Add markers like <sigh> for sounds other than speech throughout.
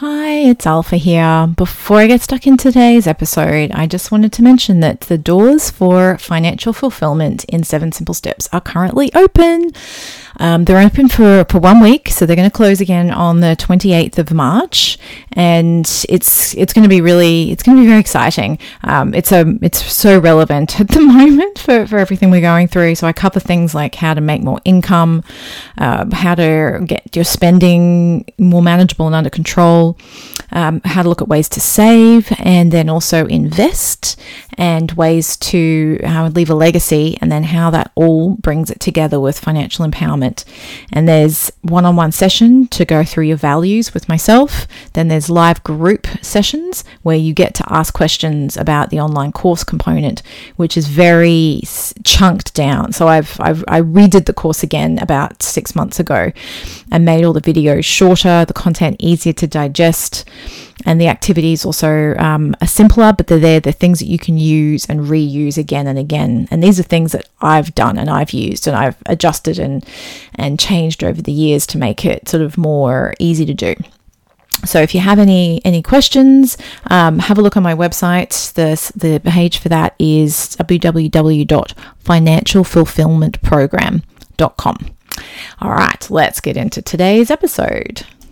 Hi, it's Alpha here. Before I get stuck in today's episode, I just wanted to mention that the doors for financial fulfillment in Seven Simple Steps are currently open. Um, they're open for, for one week, so they're going to close again on the 28th of March, and it's it's going to be really it's going to be very exciting. Um, it's a it's so relevant <laughs> at the moment for, for everything we're going through. So I cover things like how to make more income, uh, how to get your spending more manageable and under control, um, how to look at ways to save, and then also invest, and ways to uh, leave a legacy, and then how that all brings it together with financial empowerment. And there's one on one session to go through your values with myself. Then there's live group sessions where you get to ask questions about the online course component, which is very chunked down. So I've, I've I redid the course again about six months ago and made all the videos shorter, the content easier to digest and the activities also um, are simpler, but they're there. They're things that you can use and reuse again and again. And these are things that I've done and I've used and I've adjusted and and changed over the years to make it sort of more easy to do. So if you have any any questions, um, have a look on my website. The the page for that is www.financialfulfillmentprogram.com. All right, let's get into today's episode.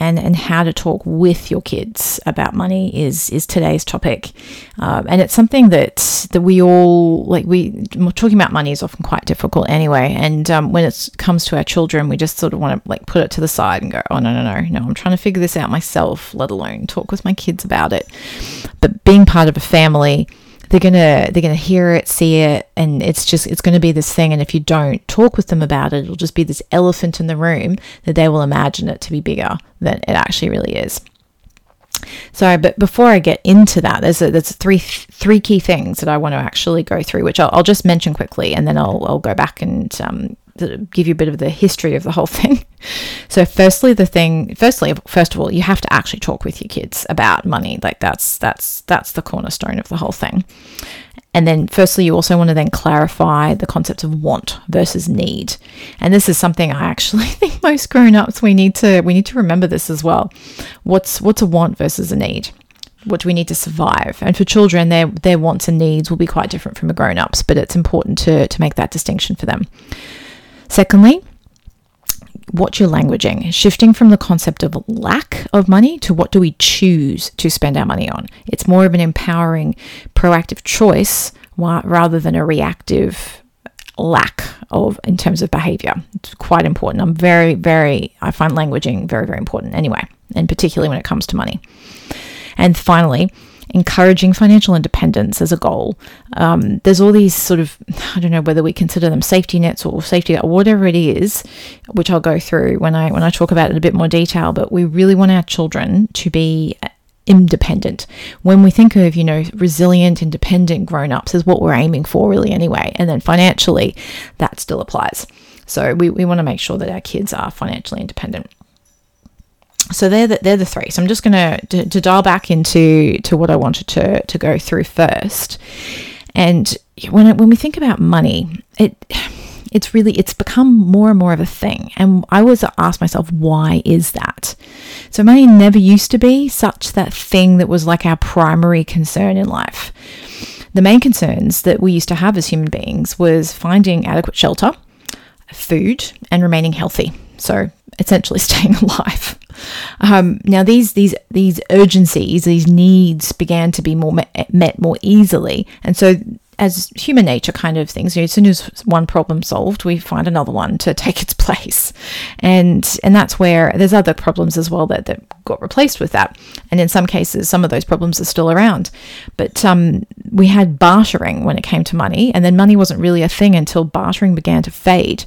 and, and how to talk with your kids about money is is today's topic, um, and it's something that that we all like. We talking about money is often quite difficult anyway, and um, when it comes to our children, we just sort of want to like put it to the side and go, oh no no no no, I'm trying to figure this out myself, let alone talk with my kids about it. But being part of a family they're gonna they're gonna hear it, see it, and it's just it's gonna be this thing. And if you don't talk with them about it, it'll just be this elephant in the room that they will imagine it to be bigger than it actually really is. So, but before I get into that, there's a, there's three three key things that I want to actually go through, which I'll, I'll just mention quickly, and then I'll I'll go back and um, give you a bit of the history of the whole <laughs> thing. So, firstly, the thing, firstly, first of all, you have to actually talk with your kids about money. Like that's that's that's the cornerstone of the whole thing. And then, firstly, you also want to then clarify the concept of want versus need. And this is something I actually <laughs> think most grown-ups we need to we need to remember this as well. What's what's a want versus a need? what do we need to survive? And for children, their their wants and needs will be quite different from a grown ups, but it's important to to make that distinction for them. Secondly, watch your languaging, shifting from the concept of lack of money to what do we choose to spend our money on. It's more of an empowering, proactive choice rather than a reactive lack of in terms of behavior. It's quite important. I'm very, very, I find languaging very, very important anyway, and particularly when it comes to money. And finally, encouraging financial independence as a goal. Um, there's all these sort of, I don't know whether we consider them safety nets or safety or whatever it is, which I'll go through when I when I talk about it in a bit more detail. But we really want our children to be independent. When we think of, you know, resilient, independent grown ups is what we're aiming for, really, anyway. And then financially, that still applies. So we, we want to make sure that our kids are financially independent so they're the, they're the three. So I'm just going to to dial back into to what I wanted to to go through first. And when it, when we think about money, it it's really it's become more and more of a thing. And I was asked myself, why is that? So money never used to be such that thing that was like our primary concern in life. The main concerns that we used to have as human beings was finding adequate shelter, food, and remaining healthy. So essentially <laughs> staying alive. Um, now these these these urgencies, these needs began to be more met, met more easily, and so as human nature kind of things, you know, as soon as one problem solved, we find another one to <laughs> take its place, and and that's where there's other problems as well that that got replaced with that, and in some cases, some of those problems are still around. But um, we had bartering when it came to money, and then money wasn't really a thing until bartering began to fade,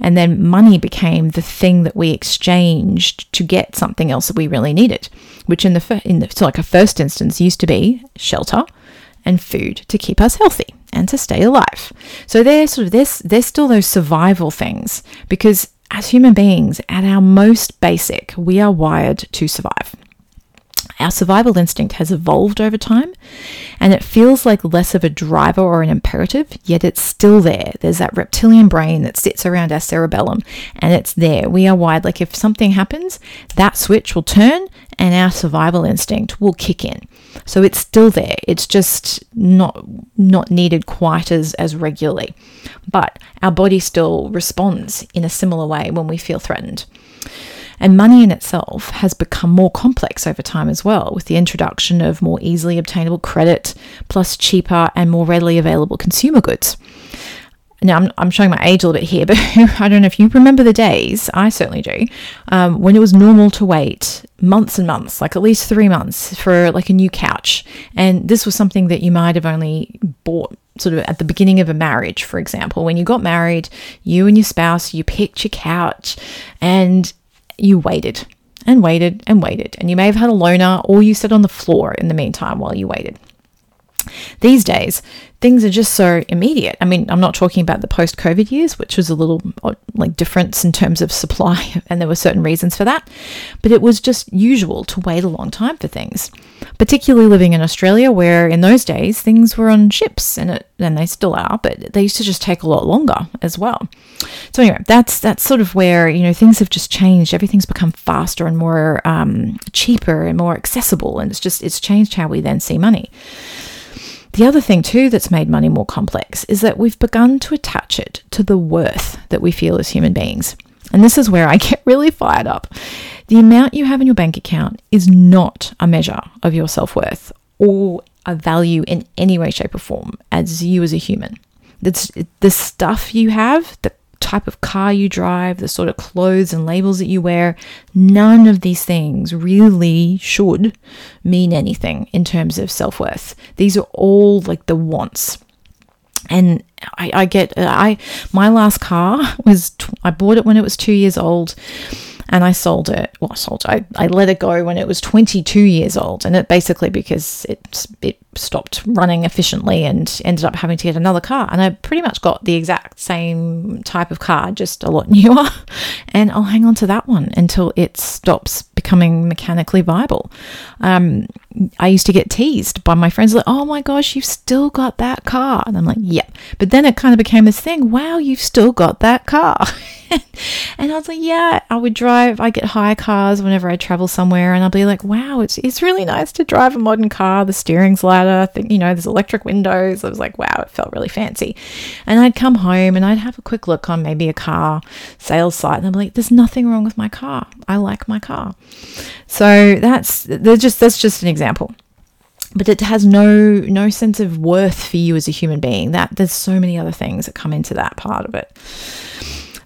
and then money became the thing that we exchanged to get something else that we really needed, which in the in the, so like a first instance used to be shelter and food to keep us healthy and to stay alive. So they're sort of this they're still those survival things because as human beings at our most basic we are wired to survive. Our survival instinct has evolved over time and it feels like less of a driver or an imperative, yet it's still there. There's that reptilian brain that sits around our cerebellum and it's there. We are wired like if something happens, that switch will turn and our survival instinct will kick in. So it's still there. It's just not not needed quite as as regularly. But our body still responds in a similar way when we feel threatened. And money in itself has become more complex over time as well, with the introduction of more easily obtainable credit, plus cheaper and more readily available consumer goods. Now, I'm, I'm showing my age a little bit here, <laughs> but I don't know if you remember the days, I certainly do, um, when it was normal to wait months and months, like at least three months, for like a new couch. And this was something that you might have only bought sort of at the beginning of a marriage, for example. When you got married, you and your spouse, you picked your couch and you waited and waited and waited. And you may have had a loaner or you sat on the floor in the meantime while you waited. These days, things are just so immediate. I mean, I'm not talking about the post COVID years, which was a little like difference in terms of <laughs> supply, and there were certain reasons for that, but it was just usual to wait a long time for things, particularly living in Australia, where in those days things were on ships, and it, and they still are, but they used to just take a lot longer as well. So anyway, that's that's sort of where you know things have just changed. Everything's become faster and more um, cheaper and more accessible, and it's just it's changed how we then see money. The other thing, too, that's made money more complex is that we've begun to attach it to the worth that we feel as human beings. And this is where I <laughs> get really fired up. The amount you have in your bank account is not a measure of your self worth or a value in any way, shape, or form as you as a human. It's the stuff you have, the type of car you drive, the sort of clothes and labels that you wear, none of these things really should mean anything in terms of self worth. These are all like the wants. And I, I get, I, my last car <laughs> was, I bought it when it was two years old and I sold it. Well, I sold. I, I let it go when it was 22 years old, and it basically because it it stopped running efficiently and ended up having to get another car. And I pretty much got the exact same type of car, just a lot <laughs> newer. And I'll hang on to that one until it stops becoming mechanically viable. Um, I used to get teased by my friends like, "Oh my gosh, you've still got that car," and I'm like. Yeah. But then it kind of became this thing. Wow, you've still got that car. <laughs> and I was like, yeah, I would drive, I get hire cars whenever I travel somewhere, and I'll be like, wow, it's, it's really nice to drive a modern car. The steering's lighter, I think, you know, there's electric windows. I was like, wow, it felt really fancy. And I'd come home and I'd have a quick look on maybe a car sales site, and I'm like, there's nothing wrong with my car. I like my car. So that's, just, that's just an example but it has no no sense of worth for you as a human being that there's so many other things that come into that part of it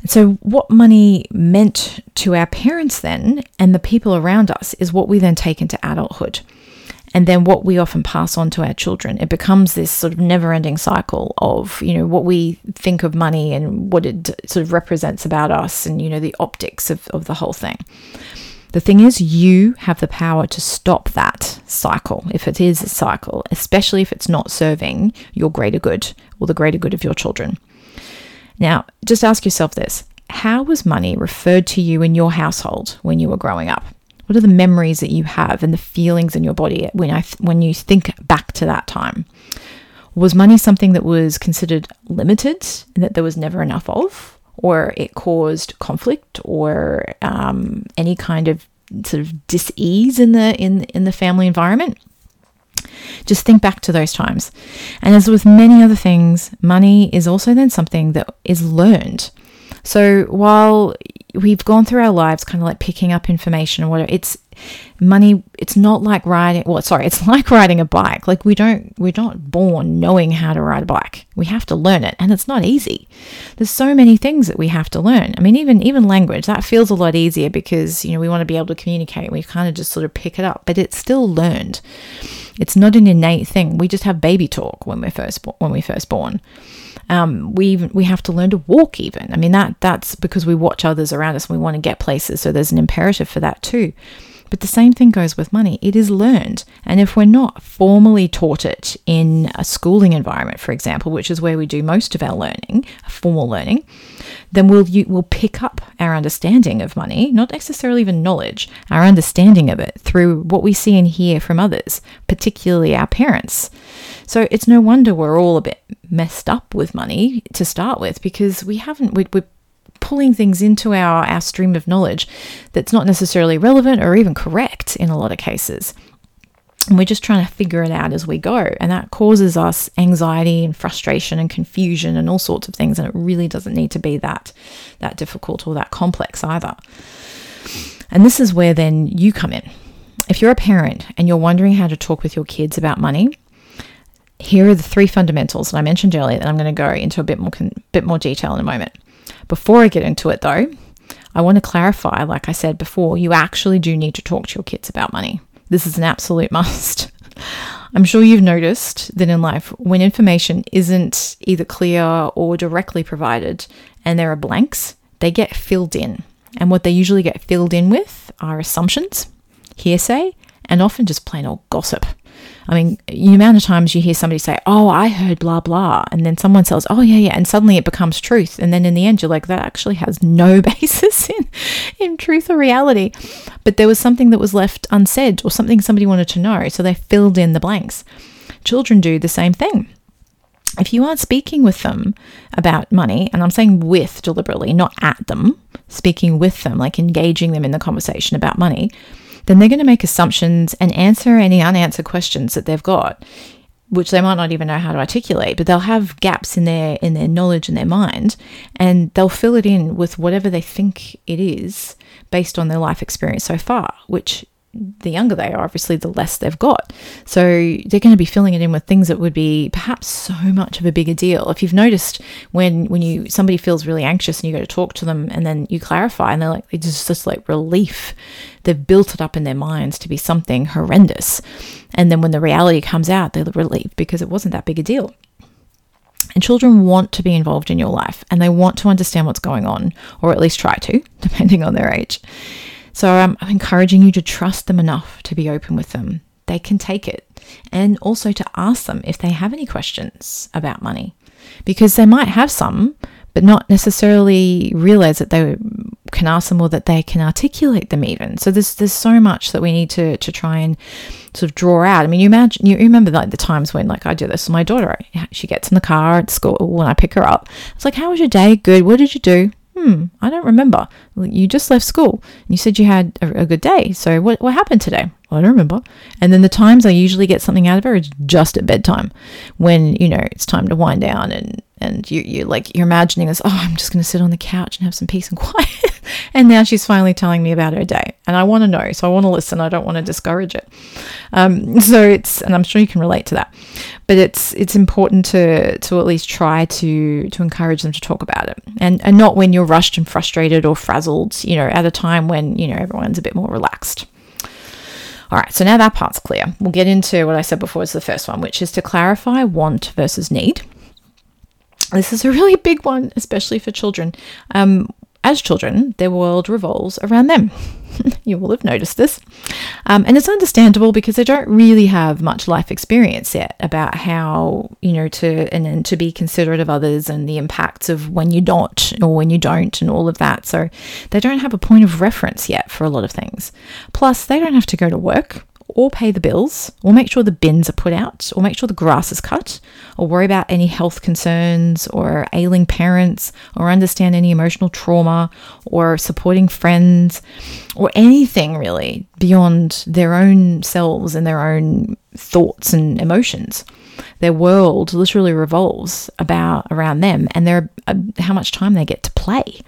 so, what money meant to our parents then and the people around us is what we then take into adulthood. And then what we often pass on to our children. It becomes this sort of never ending cycle of, you know, what we think of money and what it sort of represents about us and, you know, the optics of, of the whole thing. The thing is, you have the power to stop that cycle, if it is a cycle, especially if it's not serving your greater good or the greater good of your children. Now, just ask yourself this How was money referred to you in your household when you were growing up? What are the memories that you have and the feelings in your body when, I, when you think back to that time? Was money something that was considered limited and that there was never enough of? Or it caused conflict or um, any kind of sort of dis-ease in the in in the family environment just think back to those times. And as with many other things, money is also then something that is learned. So while we've gone through our lives kind of like picking up information or whatever. It's money it's not like riding well sorry it's <laughs> like riding a bike. Like we don't we're not born knowing how to ride a bike. We have to learn it and it's not easy. There's so many things that we have to learn. I mean even even language that feels a lot easier because you know we want to be able to communicate. We kind of just sort of pick it up but it's still learned. It's not an innate thing. We just have baby talk when we're first when we're first born um, we we have to learn to walk even. I mean that that's because we watch others around us and we want to get places. So there's an imperative for that too but the same thing goes with money. It is learned. And if we're not formally taught it in a schooling environment, for example, which is where we do most of our learning, formal learning, then we'll, we'll pick up our understanding of money, not necessarily even knowledge, our understanding of it through what we see and hear from others, particularly our parents. So it's no wonder we're all a bit messed up with money to start with because we haven't, we, we're pulling things into our, our stream of knowledge that's not necessarily relevant or even correct in a lot of cases. And we're just trying to figure it out as we go. And that causes us anxiety and frustration and confusion and all sorts of things. And it really doesn't need to be that, that difficult or that complex either. And this is where then you come in. If you're a parent and you're wondering how to talk with your kids about money, here are the three fundamentals that I mentioned earlier that I'm going to go into a bit more bit more detail in a moment. Before I get into it though, I want to clarify, like I said before, you actually do need to talk to your kids about money. This is an absolute <laughs> must. I'm sure you've noticed that in life, when information isn't either clear or directly provided and there are blanks, they get filled in. And what they usually get filled in with are assumptions, hearsay, and often just plain old gossip. I mean, the amount of times you hear somebody say, Oh, I heard blah, blah, and then someone says, Oh, yeah, yeah, and suddenly it becomes truth. And then in the end, you're like, That actually has no <laughs> basis in, in truth or reality. But there was something that was left unsaid or something somebody wanted to know. So they filled in the blanks. Children do the same thing if you aren't speaking with them about money, and I'm saying with deliberately, not at them, speaking with them, like engaging them in the conversation about money, then they're going to make assumptions and answer any unanswered questions that they've got which they might not even know how to articulate but they'll have gaps in their in their knowledge and their mind and they'll fill it in with whatever they think it is based on their life experience so far which the younger they are, obviously, the less they've got. So they're going to be filling it in with things that would be perhaps so much of a bigger deal. If you've noticed when when you somebody feels really anxious and you go to talk to them and then you clarify and they're like it's just, this like relief. They've built it up in their minds to be something horrendous. And then when the reality comes out, they're relieved because it wasn't that big a deal. And children want to be involved in your life and they want to understand what's going on, or at least try to, <laughs> depending on their age. So um, I'm encouraging you to trust them enough to be open with them. They can take it. And also to ask them if they have any questions about money, because they might have some, but not necessarily realize that they can ask them or that they can articulate them even. So there's there's so much that we need to to try and sort of draw out. I mean, you imagine you remember like the times when like I do this with my daughter. She gets in the car at school when I pick her up. It's like, how was your day? Good. What did you do? hmm, I don't remember. You just left school. And you said you had a, a good day. So what, what happened today? Well, I don't remember. And then the times I usually get something out of her is just at bedtime when, you know, it's time to wind down and, and you, you like, you're imagining this, oh, I'm just going to sit on the couch and have some peace and <laughs> quiet. and now she's finally telling me about her day. And I want to know. So I want to listen. I don't want to discourage it. Um, so it's, and I'm sure you can relate to that, but it's, it's important to, to at least try to, to encourage them to talk about it and, and not when you're rushed and frustrated or frazzled, you know, at a time when, you know, everyone's a bit more relaxed. All right, so now that part's clear. We'll get into what I said before is the first one, which is to clarify want versus need. This is a really big one, especially for children. Um, as children, their world revolves around them. <laughs> you will have noticed this. Um, and it's understandable because they don't really have much life experience yet about how, you know, to and, and to be considerate of others and the impacts of when you don't or when you don't and all of that. So they don't have a point of reference yet for a lot of things. Plus, they don't have to go to work or pay the bills, or make sure the bins are put out, or make sure the grass is cut, or worry about any health concerns, or ailing parents, or understand any emotional trauma, or supporting friends, or anything really beyond their own selves and their own thoughts and emotions. Their world literally revolves about around them and their uh, how much time they get to play.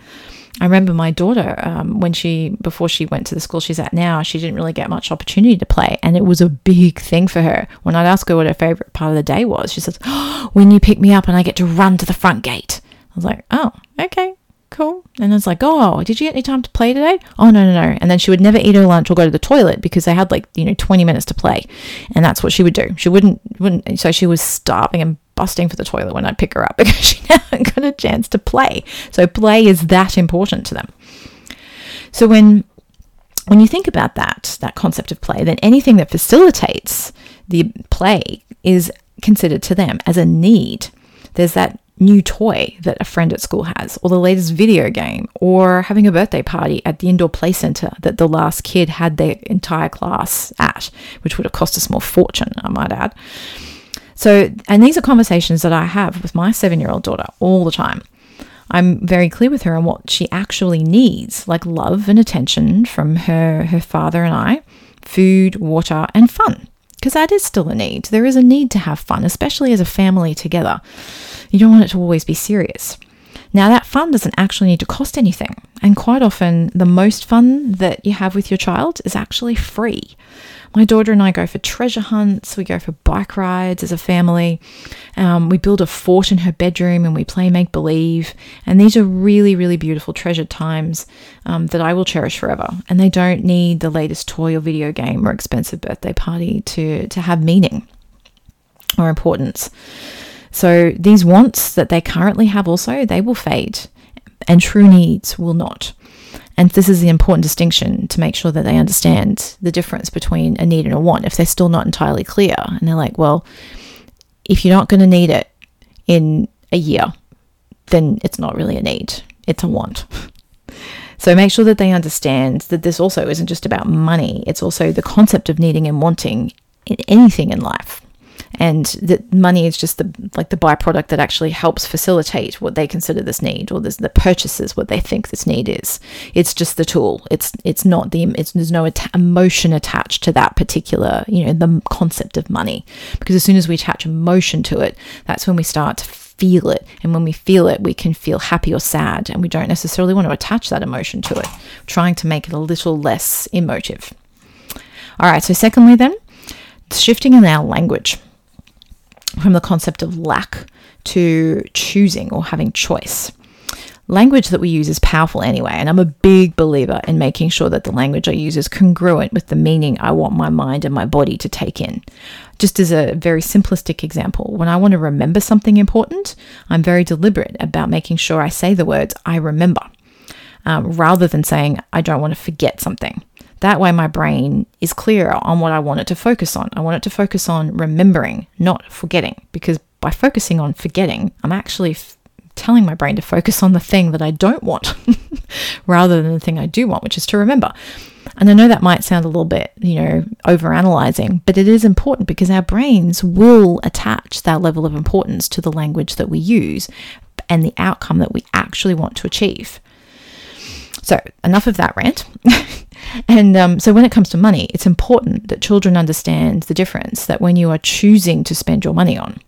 I remember my daughter, um, when she, before she went to the school she's at now, she didn't really get much opportunity to play. And it was a big thing for her. When I'd ask her what her favorite part of the day was, she says, oh, When you pick me up and I get to run to the front gate. I was like, Oh, okay, cool. And it's like, oh, did you get any time to play today? Oh, no, no, no. And then she would never eat her lunch or go to the toilet because they had like, you know, 20 minutes to play. And that's what she would do. She wouldn't, wouldn't, so she was starving and busting for the toilet when I'd pick her up <laughs> because she never got a chance to play. So play is that important to them. So when, when you think about that, that concept of play, then anything that facilitates the play is considered to them as a need. There's that new toy that a friend at school has, or the latest video game, or having a birthday party at the indoor play center that the last kid had their entire class at, which would have cost a small fortune, I might add. So, and these are conversations that I have with my seven year old daughter all the time. I'm very clear with her on what she actually needs, like love and attention from her, her father and I, food, water, and fun. Because that is still a need. There is a need to have fun, especially as a family together. You don't want it to always be serious. Now, that fun doesn't actually need to cost anything. And quite often, the most fun that you have with your child is actually free. My daughter and I go for treasure hunts, we go for bike rides as a family, um, we build a fort in her bedroom and we play make believe. And these are really, really beautiful treasured times um, that I will cherish forever. And they don't need the latest toy or video game or expensive birthday party to, to have meaning or importance. So these wants that they currently have also, they will fade and true needs will not. And this is the important distinction to make sure that they understand the difference between a need and a want if they're still not entirely clear. And they're like, well, if you're not going to need it in a year, then it's not really a need, it's a want. <laughs> So make sure that they understand that this also isn't just about money, it's also the concept of needing and wanting in anything in life and that money is just the like the byproduct that actually helps facilitate what they consider this need or this, the purchases what they think this need is. It's just the tool. It's it's not the it's, there's no at- emotion attached to that particular you know the concept of money. Because as soon as we attach emotion to it that's when we start to feel it. And when we feel it we can feel happy or sad and we don't necessarily want to attach that emotion to it. Trying to make it a little less emotive. All right so secondly then shifting in our language from the concept of lack to choosing or having choice. Language that we use is powerful anyway, and I'm a big believer in making sure that the language I use is congruent with the meaning I want my mind and my body to take in. Just as a very simplistic example, when I want to remember something important, I'm very deliberate about making sure I say the words I remember um, rather than saying I don't want to forget something. That way, my brain is clearer on what I want it to focus on. I want it to focus on remembering, not forgetting, because by focusing on forgetting, I'm actually f- telling my brain to focus on the thing that I don't want <laughs> rather than the thing I do want, which is to remember. And I know that might sound a little bit, you know, over analyzing, but it is important because our brains will attach that level of importance to the language that we use and the outcome that we actually want to achieve. So, enough of that rant. <laughs> and um, so, when it comes to money, it's important that children understand the difference that when you are choosing to spend your money on.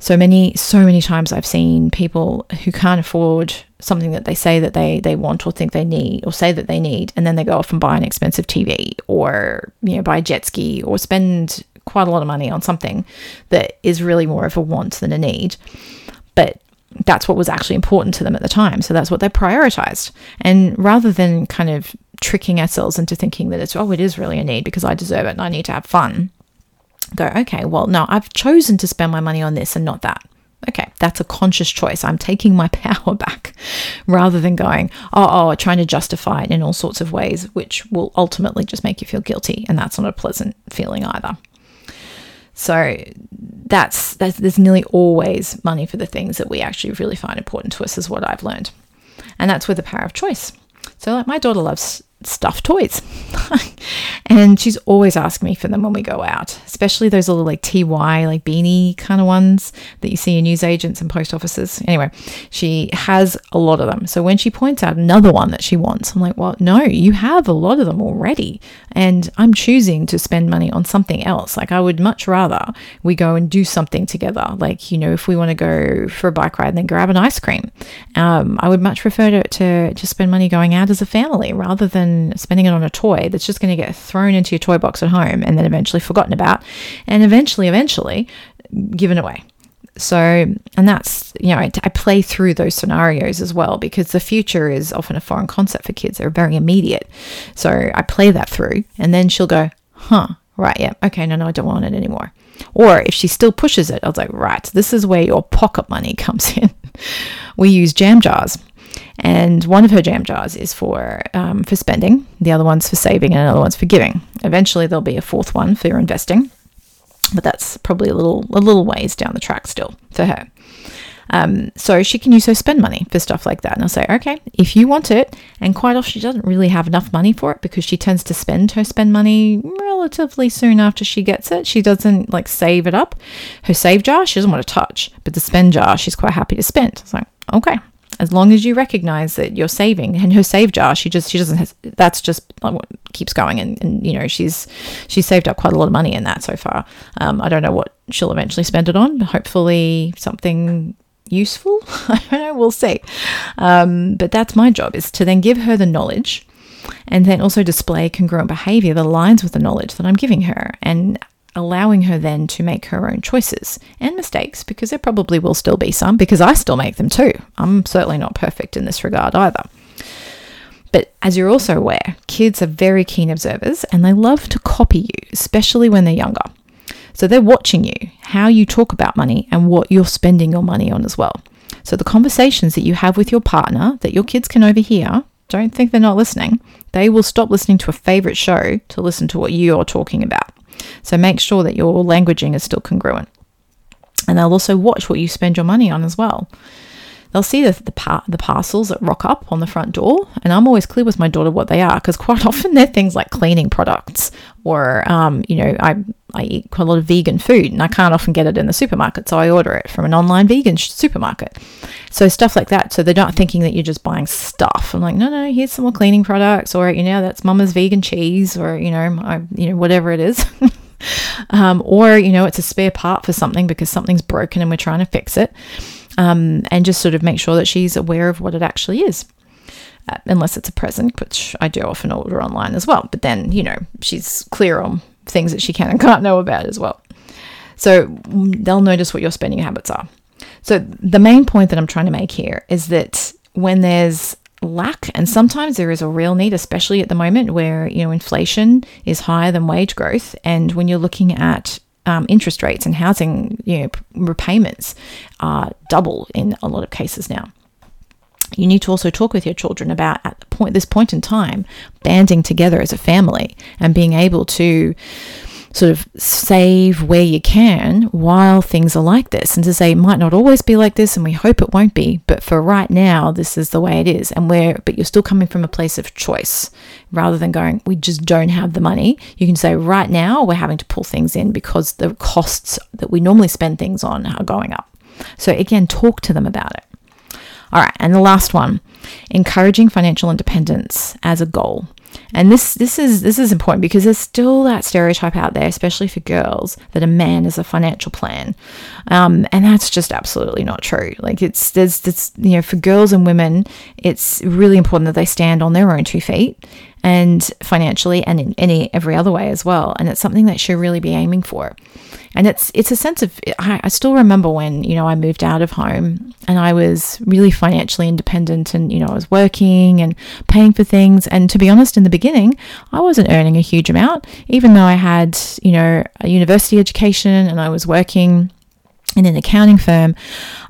So many, so many times I've seen people who can't afford something that they say that they they want or think they need or say that they need, and then they go off and buy an expensive TV or you know buy a jet ski or spend quite a lot of money on something that is really more of a want than a need. But that's what was actually important to them at the time. So that's what they prioritized. And rather than kind of tricking ourselves into thinking that it's, oh, it is really a need because I deserve it and I need to have fun, go, okay, well, no, I've chosen to spend my money on this and not that. Okay, that's a conscious choice. I'm taking my <laughs> power back rather than going, oh, oh, trying to justify it in all sorts of ways, which will ultimately just make you feel guilty. And that's not a pleasant feeling either. So that's, that's there's nearly always money for the things that we actually really find important to us, is what I've learned. And that's with the power of choice. So, like, my daughter loves stuffed toys. <laughs> and she's always asking me for them when we go out, especially those little like TY, like beanie kind of ones that you see in newsagents and post offices. Anyway, she has a lot of them. So when she points out another one that she wants, I'm like, well, no, you have a lot of them already. And I'm choosing to spend money on something else. Like I would much rather we go and do something together. Like, you know, if we want to go for a bike ride, and then grab an ice cream. Um, I would much prefer to, to, to spend money going out as a family rather than spending it on a toy that's just going to get thrown into your toy box at home and then eventually forgotten about and eventually, eventually given away. So, and that's, you know, I, I, play through those scenarios as well because the future is often a foreign concept for kids. They're very immediate. So I play that through and then she'll go, huh, right, yeah, okay, no, no, I don't want it anymore. Or if she still pushes it, I was like, right, this is where your pocket money <laughs> comes in. we use jam jars. And one of her jam jars is for um, for spending, the other one's for saving, and another one's for giving. Eventually, there'll be a fourth one for investing, but that's probably a little a little ways down the track still for her. Um, so she can use her spend money for stuff like that. And I'll say, okay, if you want it, and quite often she doesn't really have enough money for it because she tends to spend her spend money relatively soon after she gets it. She doesn't like save it up. Her save jar, she doesn't want to touch, but the spend jar, she's quite happy to spend. Like, okay, as long as you recognize that you're saving and her save jar she just she doesn't has, that's just like what keeps going and, and you know she's she's saved up quite a lot of money in that so far um, i don't know what she'll eventually spend it on hopefully something useful. <laughs> I don't know, we'll see. Um, but that's my job is to then give her the knowledge and then also display congruent behavior that aligns with the knowledge that I'm giving her and allowing her then to make her own choices and mistakes because there probably will still be some because I still make them too. I'm certainly not perfect in this regard either. But as you're also aware, kids are very keen observers and they love to copy you, especially when they're younger. So they're watching you, how you talk about money, and what you're spending your money on as well. So the conversations that you have with your partner that your kids can overhear, don't think they're not listening. They will stop listening to a favorite show to listen to what you're talking about. So make sure that your languaging is still congruent. And they'll also watch what you spend your money on as well they'll see the, the, par- the parcels that rock up on the front door. And I'm always clear with my daughter what they are because quite <laughs> often they're things like cleaning products or, um, you know, I, I eat quite a lot of vegan food and I can't often get it in the supermarket. So I order it from an online vegan sh- supermarket. So stuff like that. So they're not thinking that you're just buying stuff. I'm like, no, no, here's some more cleaning products or, you know, that's mama's vegan cheese or, you know, I, you know, whatever it is. <laughs> um, or, you know, it's a spare part for something because something's broken and we're trying to fix it um, and just sort of make sure that she's aware of what it actually is. Uh, unless it's a present, which I do often order online as well. But then, you know, she's clear on things that she can and can't know about as well. So mm, they'll notice what your spending habits are. So the main point that I'm trying to make here is that when there's lack and sometimes there is a real need especially at the moment where you know inflation is higher than wage growth and when you're looking at um, interest rates and housing you know, repayments are double in a lot of cases now. You need to also talk with your children about at the point this point in time banding together as a family and being able to sort of save where you can while things are like this. And to say it might not always be like this and we hope it won't be but for right now this is the way it is. And where but you're still coming from a place of choice rather than going we just don't have the money. You can say right now we're having to pull things in because the costs that we normally spend things on are going up. So again talk to them about it all right and the last one encouraging financial independence as a goal. And this this is this is important because there's still that stereotype out there, especially for girls, that a man is a financial plan, um, and that's just absolutely not true. Like it's there's this you know for girls and women, it's really important that they stand on their own two feet and financially and in any every other way as well. And it's something that should really be aiming for. And it's it's a sense of I, I still remember when you know I moved out of home and I was really financially independent and you know I was working and paying for things. And to be honest, in the beginning, I wasn't earning a huge amount, even though I had you know a university education and I was working in an accounting firm.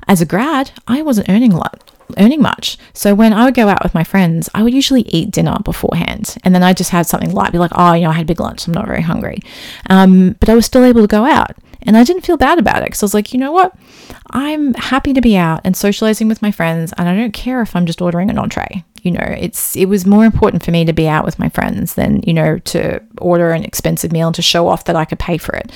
As a grad, I wasn't earning a lot earning much. So when I would go out with my friends, I would usually eat dinner beforehand. And then I just had something light, be like, oh, you know, I had a big lunch. I'm not very hungry. Um, but I was still able to go out. And I didn't feel bad about it because I was like, you know what? I'm happy to be out and socializing with my friends. And I don't care if I'm just ordering an entree. You know, it's it was more important for me to be out with my friends than you know to order an expensive meal and to show off that I could pay for it.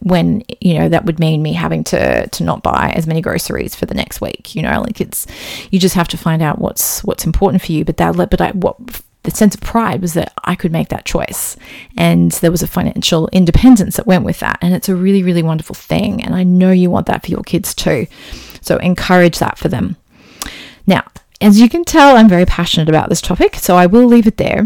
When you know that would mean me having to to not buy as many groceries for the next week. You know, like it's you just have to find out what's what's important for you. But that but I what the sense of pride was that I could make that choice. And there was a financial independence that went with that. And it's a really, really wonderful thing. And I know you want that for your kids too. So encourage that for them. Now, as you can tell, I'm very passionate about this topic, so I will leave it there.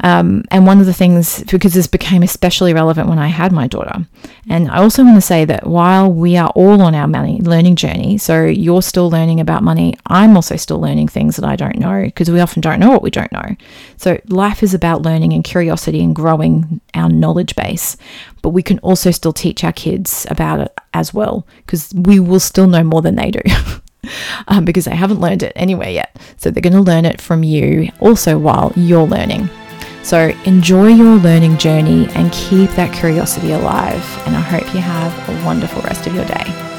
Um, and one of the things, because this became especially relevant when I had my daughter, and I also want to say that while we are all on our money learning journey, so you're still learning about money, I'm also still learning things that I don't know because we often don't know what we don't know. So life is about learning and curiosity and growing our knowledge base, but we can also still teach our kids about it as well because we will still know more than they do. <laughs> <laughs> um, because they haven't learned it anywhere yet. So they're going to learn it from you also while you're learning. So enjoy your learning journey and keep that curiosity alive. And I hope you have a wonderful rest of your day.